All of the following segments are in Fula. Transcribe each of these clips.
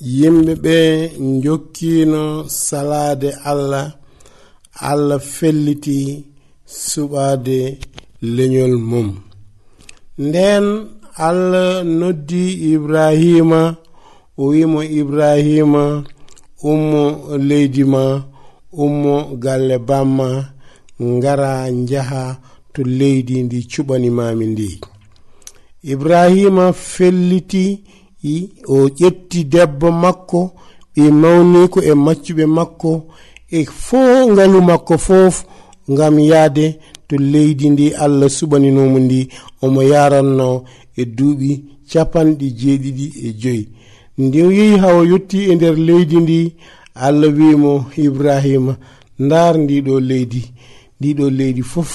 yimɓe ɓe jokkino salade allah allah felliti suɓade leñol mum. Nden allah noddi ibrahima o wimo ibrahima ummo leydi ma ummo galle bamma ngara jaha to leydi ndi cuɓanimami ndi. Ibrahima felliti o ƴetti debbo makko ɓe mawni ko e maccuɓe makko e foo ngalu makko fof ngam yaade to leydi ndi allah suɓaninomo ndi omo yaranno e duuɓi capanɗe jeeɗiɗi e joyi. Nde yehi ha o yetti e nder leydi ndi allah wimo ibrahima ndar ndiɗo leydi ndiɗo leydi fof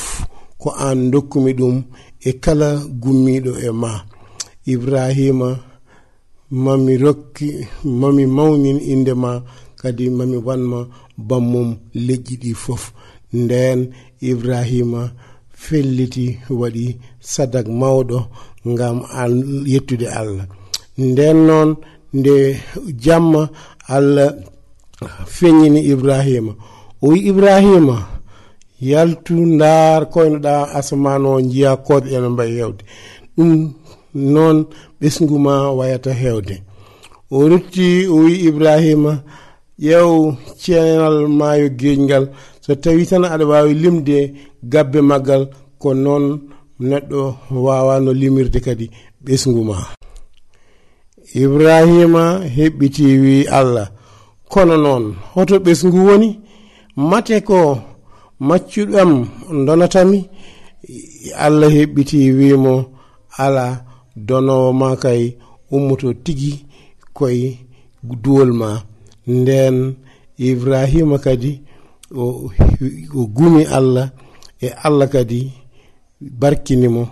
ko an dokkumi ɗum e kala gummiɗo e ma ibrahima mami rokki mami mawnin indema kadi mami wanma bammum leƴƴi ɗi fof. Nden ibrahima felliti waɗi sadak mawɗo ngam yettude allah. Nden noon nde jamma allah feññini ibrahima. O wi ibrahima yaltu ndaar koynoɗa asaman o jiya koɓe ene mbayi hewde ɗum noon ɓesgu ma wayata heewde o rutti o wi ibrahima ƴeew ceenal maayo geeñngal so tawi tan aɗa waawi limde gabbe maggal ko noon neɗɗo waawano limirde kadi ɓesngu ma. Ibrahima heɓɓiti wi allah kono noon hoto ɓesngu woni? Mate ko maccuɗam donatami allah heɓɓiti wimo ala donowo ma kay ummoto tigi koye duwol ma. Nden ibrahima kadi o, o gumi allah e allah kadi barkinimo.